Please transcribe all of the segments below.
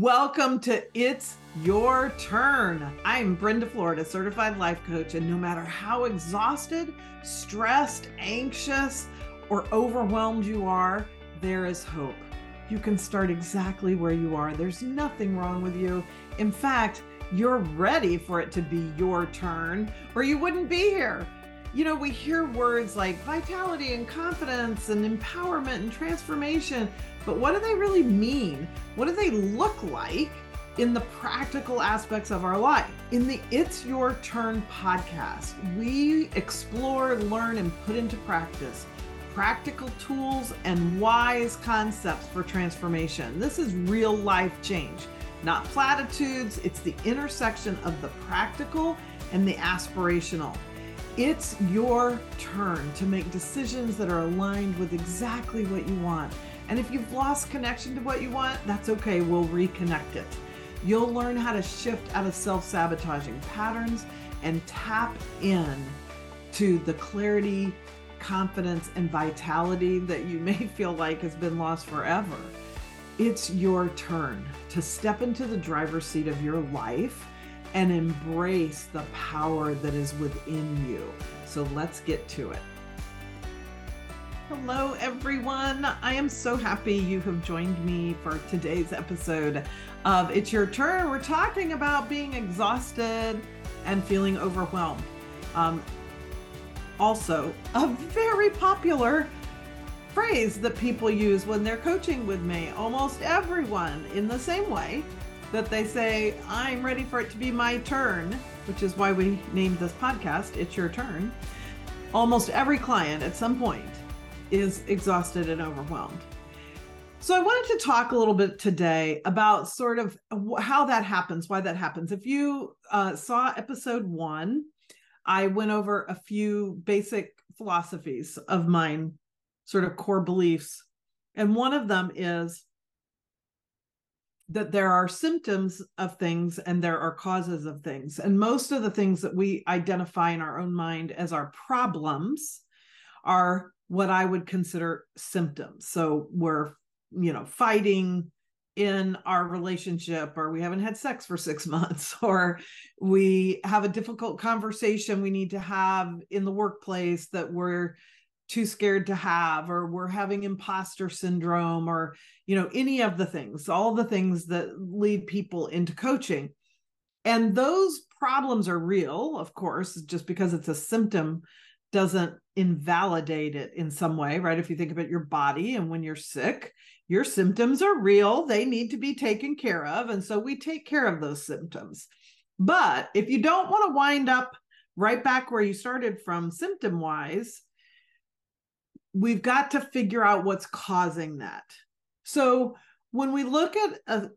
Welcome to It's Your Turn. I'm Brenda Florida, certified life coach, and no matter how exhausted, stressed, anxious, or overwhelmed you are, there is hope. You can start exactly where you are. There's nothing wrong with you. In fact, you're ready for it to be your turn, or you wouldn't be here. You know, we hear words like vitality and confidence and empowerment and transformation, but what do they really mean? What do they look like in the practical aspects of our life? In the It's Your Turn podcast, we explore, learn, and put into practice practical tools and wise concepts for transformation. This is real life change, not platitudes. It's the intersection of the practical and the aspirational. It's your turn to make decisions that are aligned with exactly what you want. And if you've lost connection to what you want, that's okay. We'll reconnect it. You'll learn how to shift out of self sabotaging patterns and tap in to the clarity, confidence, and vitality that you may feel like has been lost forever. It's your turn to step into the driver's seat of your life and embrace the power that is within you. So let's get to it. Hello, everyone. I am so happy you have joined me for today's episode of It's Your Turn. We're talking about being exhausted and feeling overwhelmed. Um, also, a very popular phrase that people use when they're coaching with me. Almost everyone, in the same way, that they say, I'm ready for it to be my turn, which is why we named this podcast, It's Your Turn. Almost every client at some point is exhausted and overwhelmed. So I wanted to talk a little bit today about sort of how that happens, why that happens. If you uh, saw episode one, I went over a few basic philosophies of mine, sort of core beliefs. And one of them is that there are symptoms of things and there are causes of things. And most of the things that we identify in our own mind as our problems are what I would consider symptoms. So we're, you know, fighting in our relationship, or we haven't had sex for six months, or we have a difficult conversation we need to have in the workplace that we're too scared to have or we're having imposter syndrome or you know any of the things all the things that lead people into coaching. And those problems are real of course just because it's a symptom doesn't invalidate it in some way right? If you think about your body and when you're sick your symptoms are real they need to be taken care of and so we take care of those symptoms. But if you don't want to wind up right back where you started from symptom wise we've got to figure out what's causing that. So when we look at a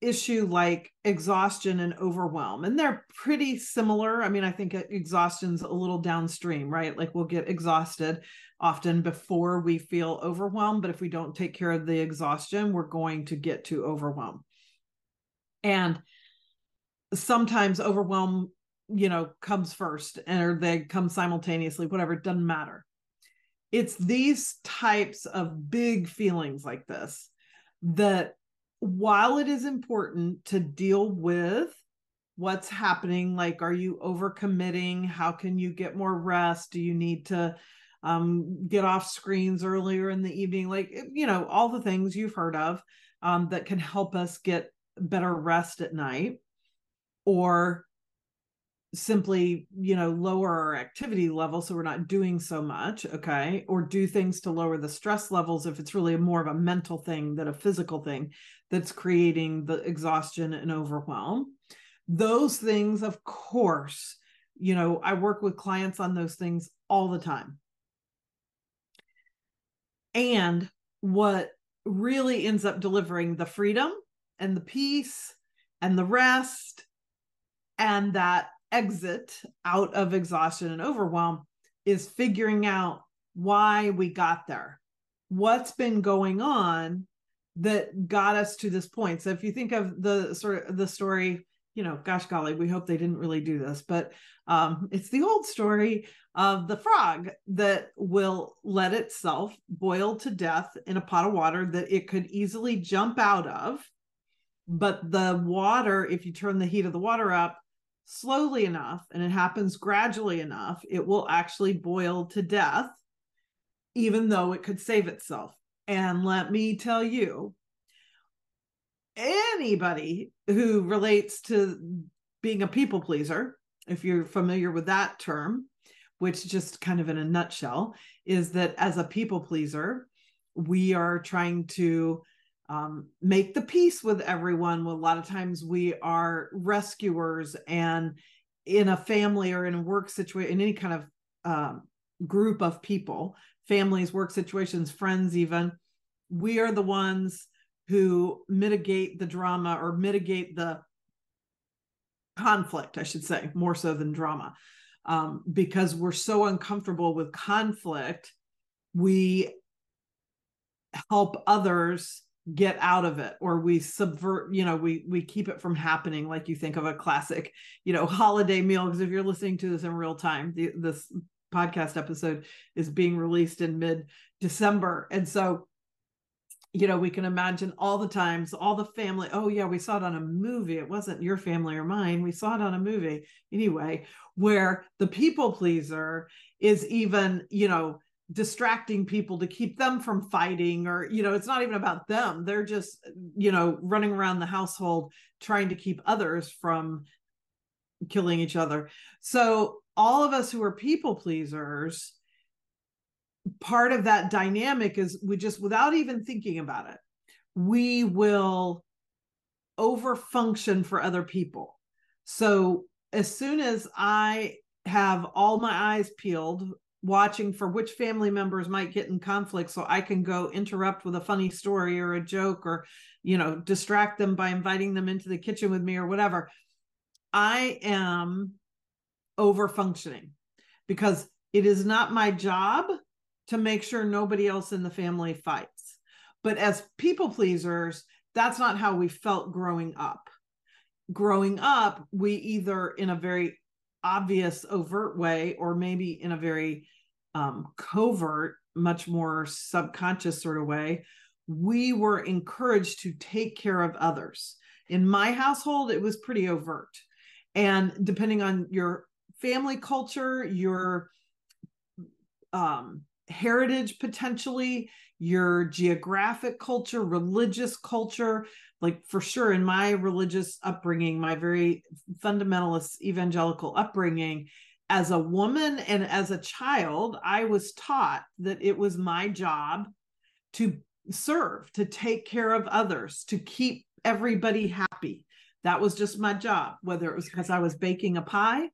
issue like exhaustion and overwhelm and they're pretty similar i mean i think exhaustion's a little downstream right? Like we'll get exhausted often before we feel overwhelmed but if we don't take care of the exhaustion we're going to get to overwhelm. And sometimes overwhelm you know comes first or they come simultaneously whatever it doesn't matter it's these types of big feelings like this that while it is important to deal with what's happening like are you overcommitting? How can you get more rest? Do you need to um, get off screens earlier in the evening? Like you know all the things you've heard of um, that can help us get better rest at night or simply you know lower our activity level so we're not doing so much okay? Or do things to lower the stress levels if it's really more of a mental thing than a physical thing that's creating the exhaustion and overwhelm. Those things of course you know i work with clients on those things all the time. And what really ends up delivering the freedom and the peace and the rest and that exit out of exhaustion and overwhelm is figuring out why we got there. What's been going on that got us to this point. So if you think of the sort of the story, you know, gosh golly, we hope they didn't really do this, but um, it's the old story of the frog that will let itself boil to death in a pot of water that it could easily jump out of but the water if you turn the heat of the water up slowly enough and it happens gradually enough it will actually boil to death even though it could save itself. And let me tell you anybody who relates to being a people pleaser if you're familiar with that term which just kind of in a nutshell is that as a people pleaser we are trying to um, make the peace with everyone. Well, a lot of times we are rescuers, and in a family or in a work situation, in any kind of um, group of people, families, work situations, friends, even, we are the ones who mitigate the drama or mitigate the conflict, I should say, more so than drama. Um, because we're so uncomfortable with conflict, we help others get out of it or we subvert you know we we keep it from happening like you think of a classic you know holiday meal because if you're listening to this in real time the, this podcast episode is being released in mid december and so you know we can imagine all the times all the family oh yeah we saw it on a movie. It wasn't your family or mine. We saw it on a movie. Anyway where the people pleaser is even you know distracting people to keep them from fighting or you know it's not even about them. They're just you know running around the household trying to keep others from killing each other. So all of us who are people pleasers part of that dynamic is we just without even thinking about it we will over function for other people. So as soon as i have all my eyes peeled watching for which family members might get in conflict so I can go interrupt with a funny story or a joke or you know distract them by inviting them into the kitchen with me or whatever. I am over functioning because it is not my job to make sure nobody else in the family fights. But as people pleasers that's not how we felt growing up. Growing up we either in a very obvious overt way or maybe in a very um, covert much more subconscious sort of way we were encouraged to take care of others. In my household it was pretty overt. And depending on your family culture your um, heritage potentially your geographic culture religious culture like for sure in my religious upbringing my very fundamentalist evangelical upbringing as a woman and as a child i was taught that it was my job to serve to take care of others to keep everybody happy. That was just my job whether it was because i was baking a pie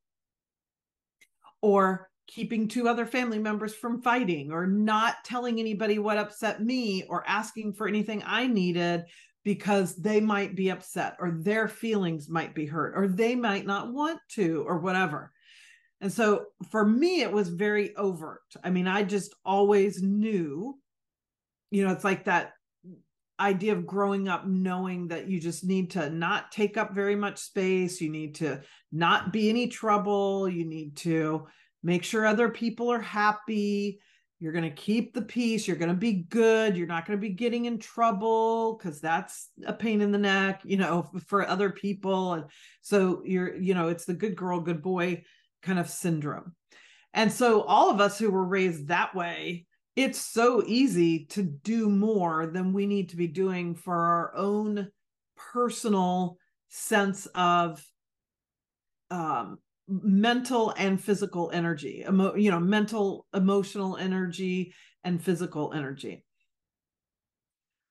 or keeping two other family members from fighting or not telling anybody what upset me or asking for anything I needed because they might be upset or their feelings might be hurt or they might not want to or whatever. And so for me, it was very overt. I mean, I just always knew, you know, it's like that idea of growing up knowing that you just need to not take up very much space. You need to not be any trouble. You need to make sure other people are happy. You're going to keep the peace. You're going to be good. You're not going to be getting in trouble because that's a pain in the neck, you know, for other people. And so you're, you know, it's the good girl, good boy kind of syndrome. And so all of us who were raised that way, it's so easy to do more than we need to be doing for our own personal sense of um, mental and physical energy emo- you know mental emotional energy and physical energy.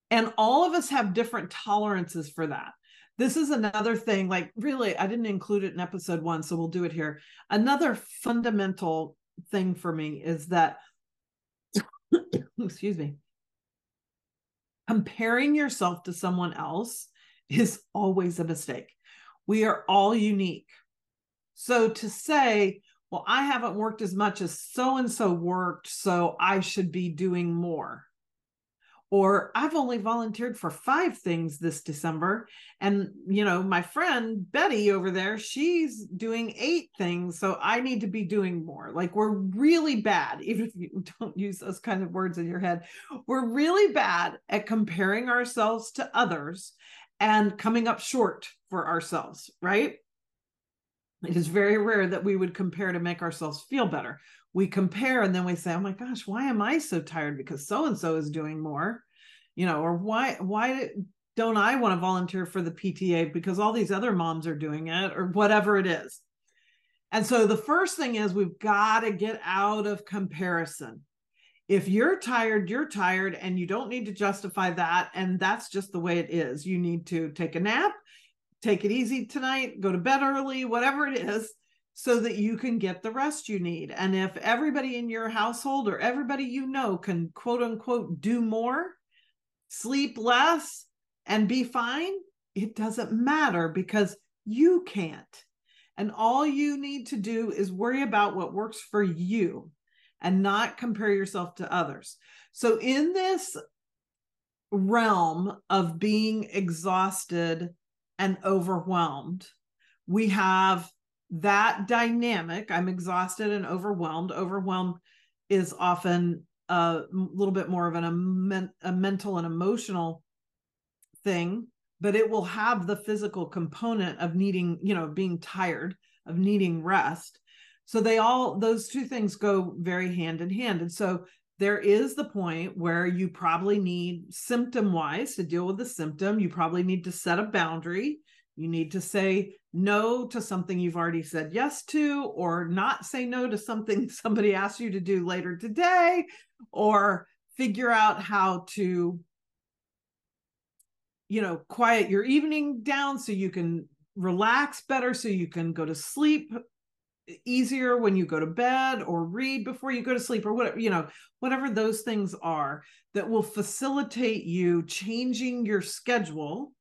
And all of us have different tolerances for that. This is another thing like really i didn't include it in episode one so we'll do it here. Another fundamental thing for me is that excuse me comparing yourself to someone else is always a mistake. We are all unique so to say, well, I haven't worked as much as so and so worked, so I should be doing more. Or I've only volunteered for five things this December. And, you know, my friend Betty over there, she's doing eight things. So I need to be doing more. Like we're really bad, even if you don't use those kind of words in your head, we're really bad at comparing ourselves to others and coming up short for ourselves, right? It is very rare that we would compare to make ourselves feel better. We compare and then we say, "Oh my gosh, why am I so tired because so and so is doing more?" You know, or why why don't I want to volunteer for the PTA because all these other moms are doing it or whatever it is. And so the first thing is we've got to get out of comparison. If you're tired, you're tired, and you don't need to justify that. And that's just the way it is. You need to take a nap, take it easy tonight, go to bed early, whatever it is, so that you can get the rest you need. And if everybody in your household or everybody you know can quote unquote do more, sleep less, and be fine, it doesn't matter because you can't. And all you need to do is worry about what works for you and not compare yourself to others. So, in this realm of being exhausted and overwhelmed, we have that dynamic. I'm exhausted and overwhelmed. Overwhelmed is often a little bit more of an, a, mental and emotional thing but it will have the physical component of needing you know being tired of needing rest so they all those two things go very hand in hand and so there is the point where you probably need symptom wise to deal with the symptom. You probably need to set a boundary. You need to say no to something you've already said yes to or not say no to something somebody asked you to do later today or figure out how to you know quiet your evening down so you can relax better so you can go to sleep easier when you go to bed or read before you go to sleep or whatever you know whatever those things are that will facilitate you changing your schedule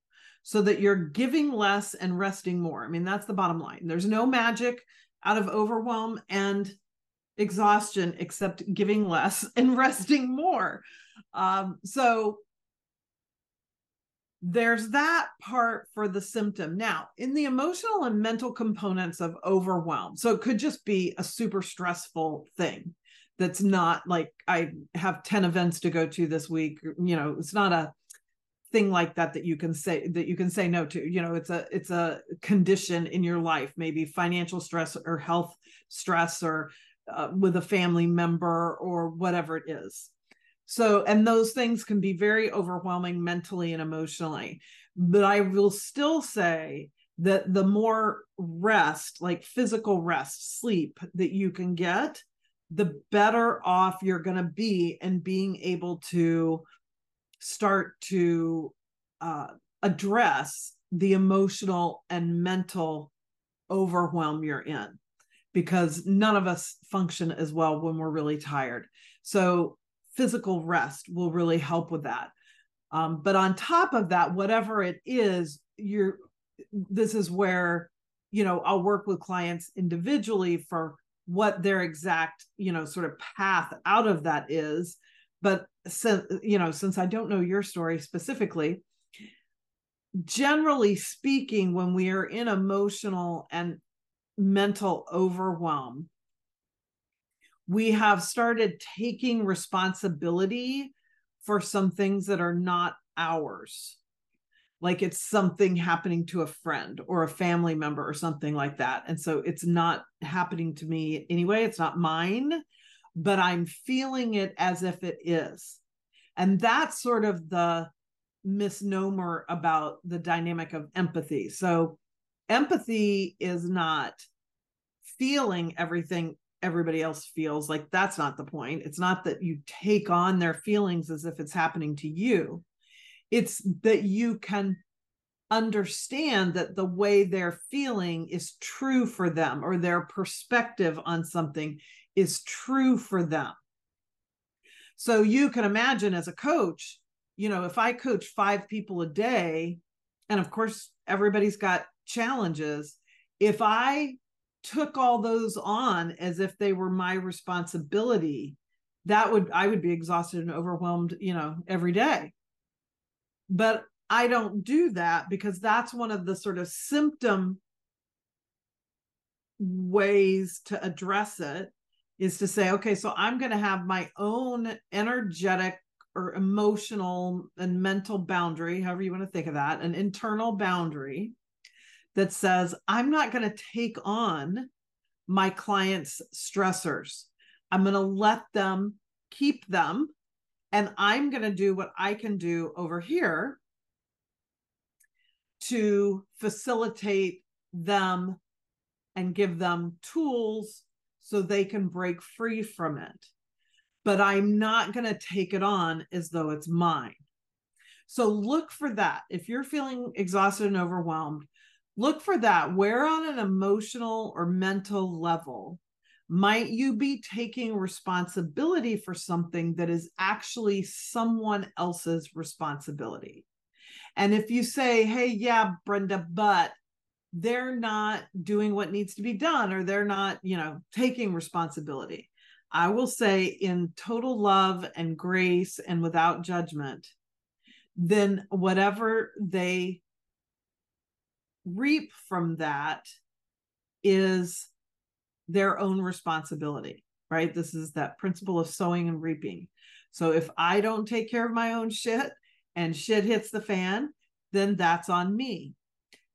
so that you're giving less and resting more. I mean that's the bottom line. There's no magic out of overwhelm and exhaustion except giving less and resting more. Um, so there's that part for the symptom. Now, in the emotional and mental components of overwhelm, so it could just be a super stressful thing that's not like I have 10 events to go to this week. You know, it's not a thing like that that you can say that you can say no to you know it's a it's a condition in your life maybe financial stress or health stress or uh, with a family member or whatever it is so, and those things can be very overwhelming mentally and emotionally. But I will still say that the more rest, like physical rest, sleep that you can get, the better off you're going to be in being able to start to uh, address the emotional and mental overwhelm you're in because none of us function as well when we're really tired. So physical rest will really help with that. Um, but on top of that, whatever it is, you're this is where you know I'll work with clients individually for what their exact you know sort of path out of that is. But since you know, since I don't know your story specifically, generally speaking, when we are in emotional and mental overwhelm, we have started taking responsibility for some things that are not ours. Like it's something happening to a friend or a family member or something like that. And so it's not happening to me anyway. It's not mine but i'm feeling it as if it is. And that's sort of the misnomer about the dynamic of empathy. So empathy is not feeling everything everybody else feels like that's not the point. It's not that you take on their feelings as if it's happening to you. It's that you can understand that the way they're feeling is true for them or their perspective on something is true for them. So you can imagine as a coach you know if i coach five people a day and of course everybody's got challenges if i took all those on as if they were my responsibility that would i would be exhausted and overwhelmed you know every day. But i don't do that because that's one of the sort of symptom ways to address it is to say okay so i'm going to have my own energetic or emotional and mental boundary, however you want to think of that, an internal boundary that says, I'm not going to take on my clients' stressors. I'm going to let them keep them, and I'm going to do what I can do over here to facilitate them and give them tools so they can break free from it. But I'm not going to take it on as though it's mine. So look for that. If you're feeling exhausted and overwhelmed, look for that. Where on an emotional or mental level might you be taking responsibility for something that is actually someone else's responsibility? And if you say, hey, yeah, Brenda, but they're not doing what needs to be done or they're not, you know, taking responsibility. I will say in total love and grace and without judgment, then whatever they reap from that is their own responsibility, right? This is that principle of sowing and reaping. So if I don't take care of my own shit and shit hits the fan, then that's on me.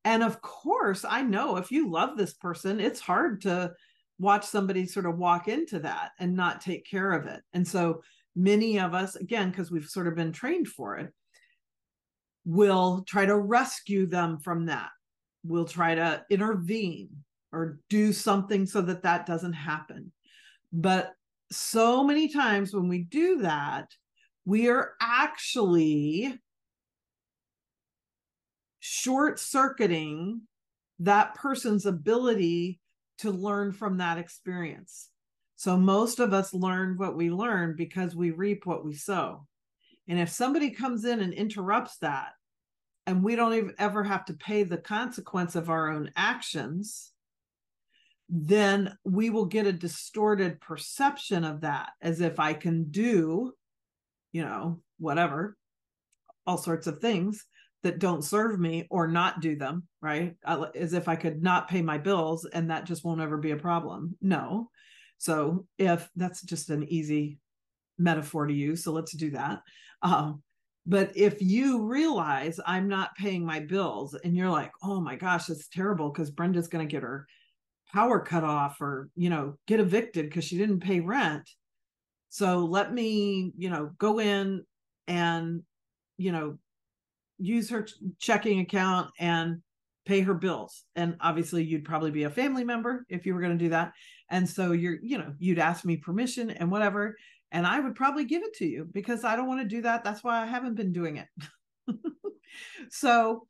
And of course, I know if you love this person, it's hard to watch somebody sort of walk into that and not take care of it. And so many of us, again, because we've sort of been trained for it, will try to rescue them from that. We'll try to intervene or do something so that that doesn't happen. But so many times when we do that, we are actually short circuiting that person's ability to learn from that experience. So most of us learn what we learn because we reap what we sow. And if somebody comes in and interrupts that, and we don't even ever have to pay the consequence of our own actions, then we will get a distorted perception of that as if I can do, you know, whatever, all sorts of things that don't serve me or not do them, right? As if I could not pay my bills and that just won't ever be a problem. No. So if that's just an easy metaphor to use, so let's do that. Um, but if you realize I'm not paying my bills and you're like, oh my gosh, it's terrible because Brenda's going to get her power cut off or, you know, get evicted because she didn't pay rent. So let me, you know, go in and, you know, use her checking account and pay her bills and obviously you'd probably be a family member if you were going to do that and so you're you know you'd ask me permission and whatever and i would probably give it to you because i don't want to do that that's why i haven't been doing it so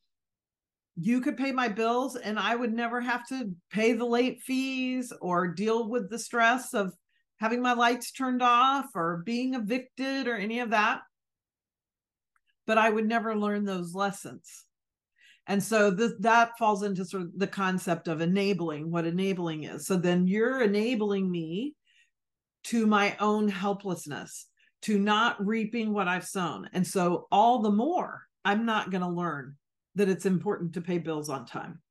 you could pay my bills and i would never have to pay the late fees or deal with the stress of having my lights turned off or being evicted or any of that but I would never learn those lessons. And so that falls into sort of the concept of enabling, what enabling is. So then you're enabling me to my own helplessness, to not reaping what I've sown. And so all the more I'm not going to learn that it's important to pay bills on time.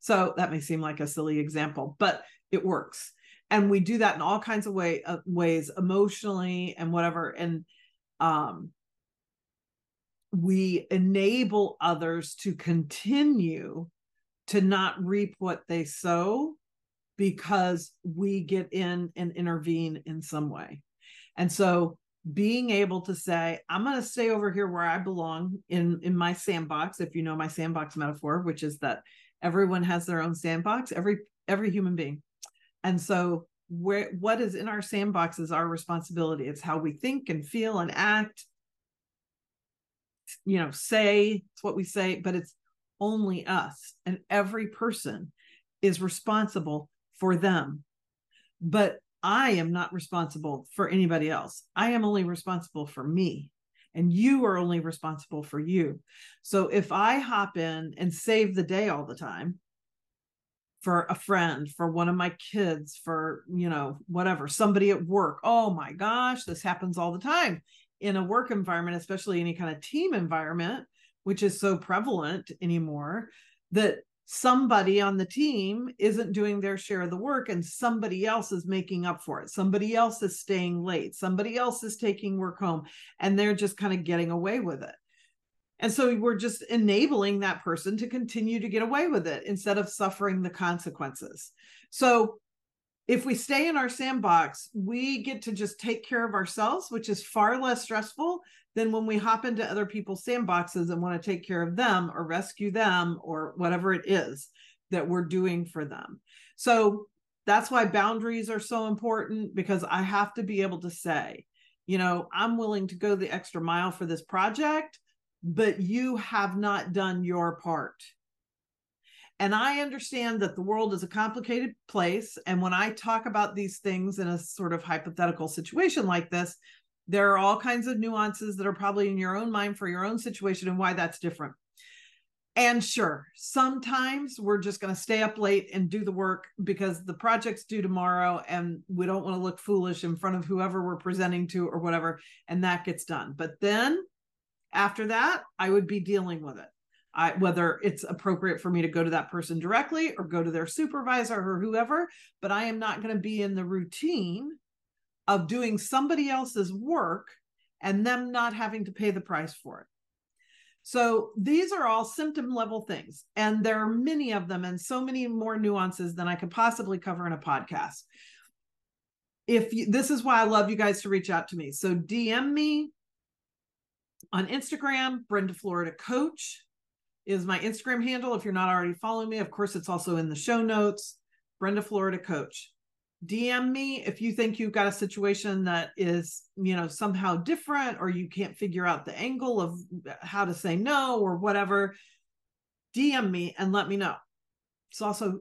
So that may seem like a silly example, but it works. And we do that in all kinds of way uh, ways, emotionally and whatever. And um, we enable others to continue to not reap what they sow because we get in and intervene in some way. And so being able to say, I'm going to stay over here where I belong in in my sandbox, if you know my sandbox metaphor, which is that everyone has their own sandbox, every every human being. And so where what is in our sandbox is our responsibility. It's how we think and feel and act you know say it's what we say but it's only us and every person is responsible for them. But i am not responsible for anybody else. I am only responsible for me and you are only responsible for you. So if i hop in and save the day all the time for a friend for one of my kids for you know whatever somebody at work oh my gosh this happens all the time. In a work environment, especially any kind of team environment, which is so prevalent anymore, that somebody on the team isn't doing their share of the work and somebody else is making up for it. Somebody else is staying late. Somebody else is taking work home and they're just kind of getting away with it. And so we're just enabling that person to continue to get away with it instead of suffering the consequences. So if we stay in our sandbox, we get to just take care of ourselves, which is far less stressful than when we hop into other people's sandboxes and want to take care of them or rescue them or whatever it is that we're doing for them. So that's why boundaries are so important because I have to be able to say, you know, I'm willing to go the extra mile for this project, but you have not done your part. And I understand that the world is a complicated place. And when I talk about these things in a sort of hypothetical situation like this, there are all kinds of nuances that are probably in your own mind for your own situation and why that's different. And sure, sometimes we're just going to stay up late and do the work because the project's due tomorrow and we don't want to look foolish in front of whoever we're presenting to or whatever. And that gets done. But then after that, I would be dealing with it. I, whether it's appropriate for me to go to that person directly or go to their supervisor or whoever, but I am not going to be in the routine of doing somebody else's work and them not having to pay the price for it. So these are all symptom level things, and there are many of them and so many more nuances than I could possibly cover in a podcast. If you, this is why I love you guys to reach out to me. So DM me on Instagram, Brenda Florida Coach is my Instagram handle. If you're not already following me, of course, it's also in the show notes. Brenda Florida Coach. DM me if you think you've got a situation that is, you know, somehow different or you can't figure out the angle of how to say no or whatever. DM me and let me know. It's also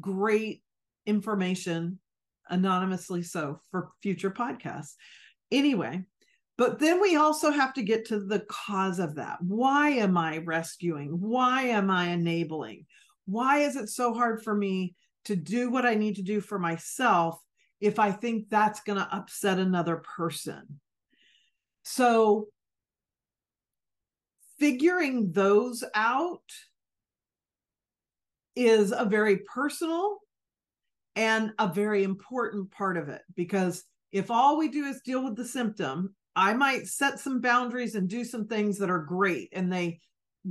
great information, anonymously so, for future podcasts. Anyway, but then we also have to get to the cause of that. Why am I rescuing? Why am I enabling? Why is it so hard for me to do what I need to do for myself if I think that's going to upset another person? So, figuring those out is a very personal and a very important part of it because if all we do is deal with the symptom I might set some boundaries and do some things that are great and they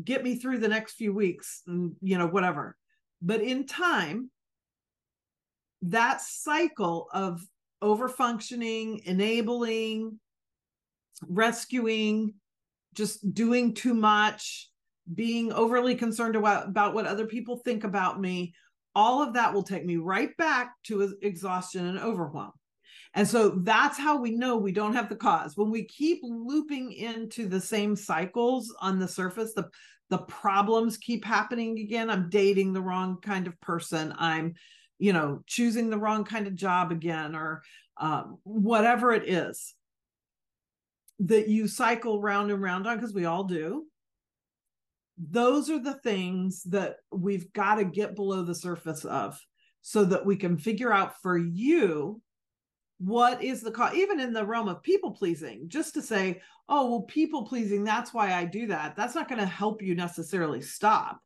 get me through the next few weeks and you know whatever. But in time that cycle of overfunctioning, enabling, rescuing, just doing too much, being overly concerned about, what other people think about me, all of that will take me right back to exhaustion and overwhelm. And so that's how we know we don't have the cause. When we keep looping into the same cycles on the surface, the the problems keep happening again. I'm dating the wrong kind of person. I'm, you know, choosing the wrong kind of job again, or um, whatever it is that you cycle round and round on, because we all do. Those are the things that we've got to get below the surface of so that we can figure out for you what is the cause even in the realm of people pleasing just to say oh well people pleasing that's why i do that that's not going to help you necessarily stop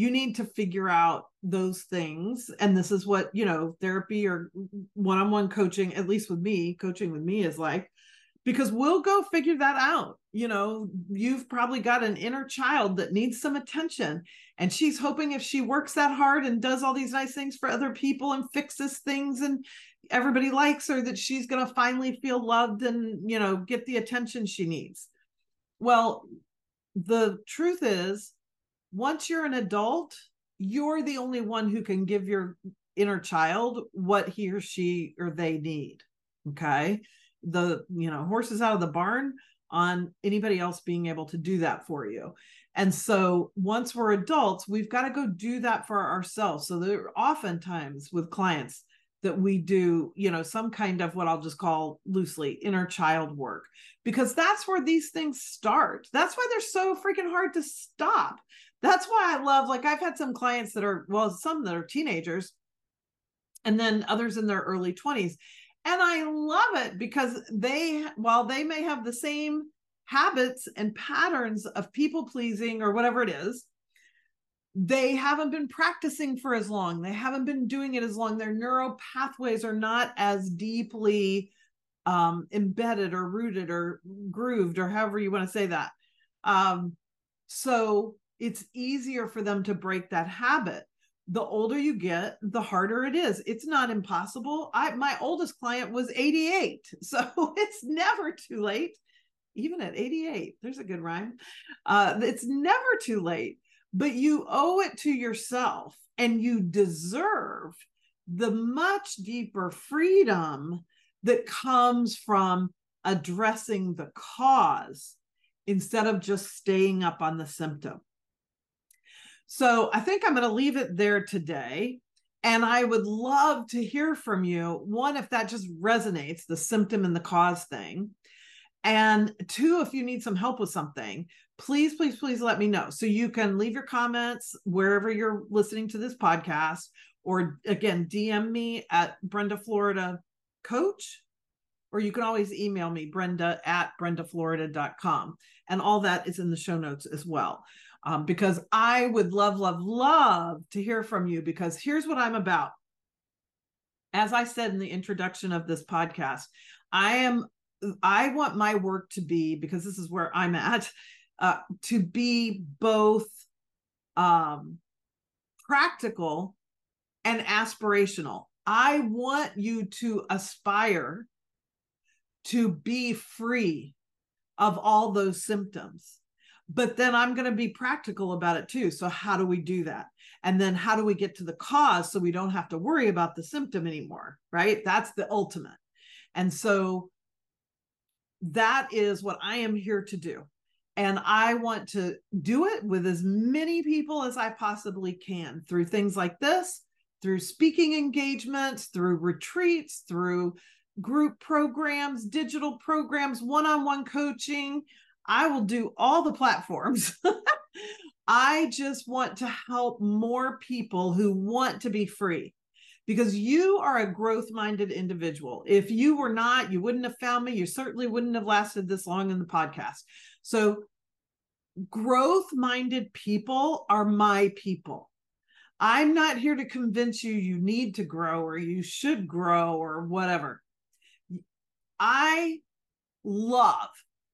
you need to figure out those things. And this is what you know therapy or one-on-one coaching at least with me coaching with me is like because we'll go figure that out. You know you've probably got an inner child that needs some attention and she's hoping if she works that hard and does all these nice things for other people and fixes things and everybody likes her that she's going to finally feel loved and you know get the attention she needs. Well the truth is once you're an adult you're the only one who can give your inner child what he or she or they need okay the you know horses out of the barn on anybody else being able to do that for you and so once we're adults we've got to go do that for ourselves so there are oftentimes with clients that we do, you know, some kind of what I'll just call loosely inner child work, because that's where these things start. That's why they're so freaking hard to stop. That's why I love, like, I've had some clients that are, well, some that are teenagers, and then others in their early 20s. And I love it because they, while they may have the same habits and patterns of people pleasing or whatever it is, they haven't been practicing for as long. They haven't been doing it as long. Their neural pathways are not as deeply um, embedded or rooted or grooved or however you want to say that. Um, so it's easier for them to break that habit. The older you get, the harder it is. It's not impossible. I my oldest client was 88, so it's never too late. Even at 88, there's a good rhyme. Uh, it's never too late but you owe it to yourself and you deserve the much deeper freedom that comes from addressing the cause instead of just staying up on the symptom. So I think I'm going to leave it there today. And I would love to hear from you. One, if that just resonates, the symptom and the cause thing. And two, if you need some help with something, please, please, please let me know. So you can leave your comments wherever you're listening to this podcast, or again, DM me at Brenda Florida Coach, or you can always email me, Brenda at brendaflorida.com. And all that is in the show notes as well. Um, because I would love, love, love to hear from you because here's what I'm about. As I said in the introduction of this podcast, I am I want my work to be because this is where I'm at uh, to be both um, practical and aspirational. I want you to aspire to be free of all those symptoms. But then I'm going to be practical about it too. So, how do we do that? And then, how do we get to the cause so we don't have to worry about the symptom anymore? Right? That's the ultimate. And so, that is what I am here to do. And I want to do it with as many people as I possibly can through things like this, through speaking engagements, through retreats, through group programs, digital programs, one on one coaching. I will do all the platforms. I just want to help more people who want to be free because you are a growth minded individual. If you were not, you wouldn't have found me. You certainly wouldn't have lasted this long in the podcast. So, growth minded people are my people. I'm not here to convince you you need to grow or you should grow or whatever. I love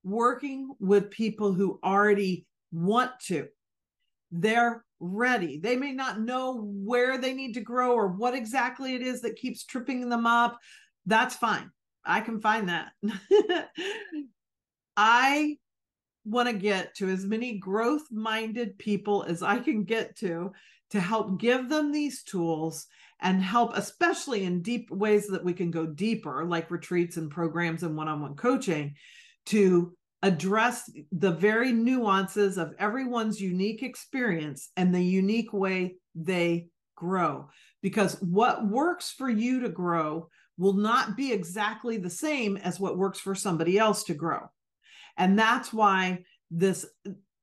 working with people who already want to. They're ready. They may not know where they need to grow or what exactly it is that keeps tripping them up. That's fine. I can find that. I want to get to as many growth minded people as I can get to to help give them these tools and help, especially in deep ways that we can go deeper, like retreats and programs and one on one coaching, to address the very nuances of everyone's unique experience and the unique way they grow. Because what works for you to grow will not be exactly the same as what works for somebody else to grow. And that's why this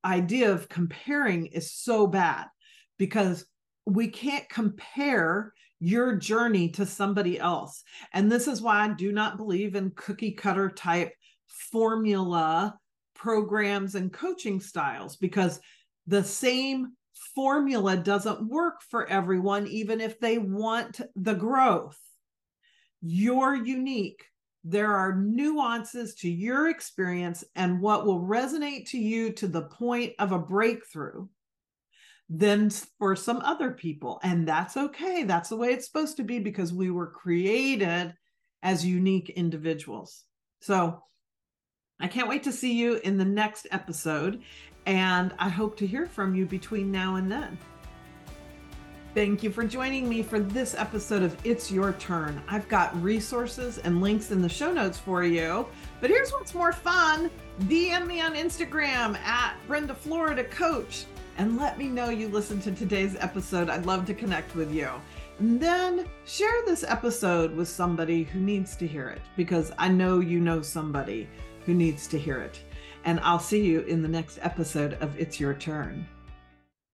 idea of comparing is so bad because we can't compare your journey to somebody else. And this is why I do not believe in cookie cutter type formula programs and coaching styles because the same formula doesn't work for everyone, even if they want the growth. You're unique. There are nuances to your experience and what will resonate to you to the point of a breakthrough than for some other people. And that's okay. That's the way it's supposed to be because we were created as unique individuals. So I can't wait to see you in the next episode. And I hope to hear from you between now and then. Thank you for joining me for this episode of It's Your Turn. I've got resources and links in the show notes for you. But here's what's more fun DM me on Instagram at Brenda Florida Coach and let me know you listened to today's episode. I'd love to connect with you. And then share this episode with somebody who needs to hear it because I know you know somebody who needs to hear it. And I'll see you in the next episode of It's Your Turn.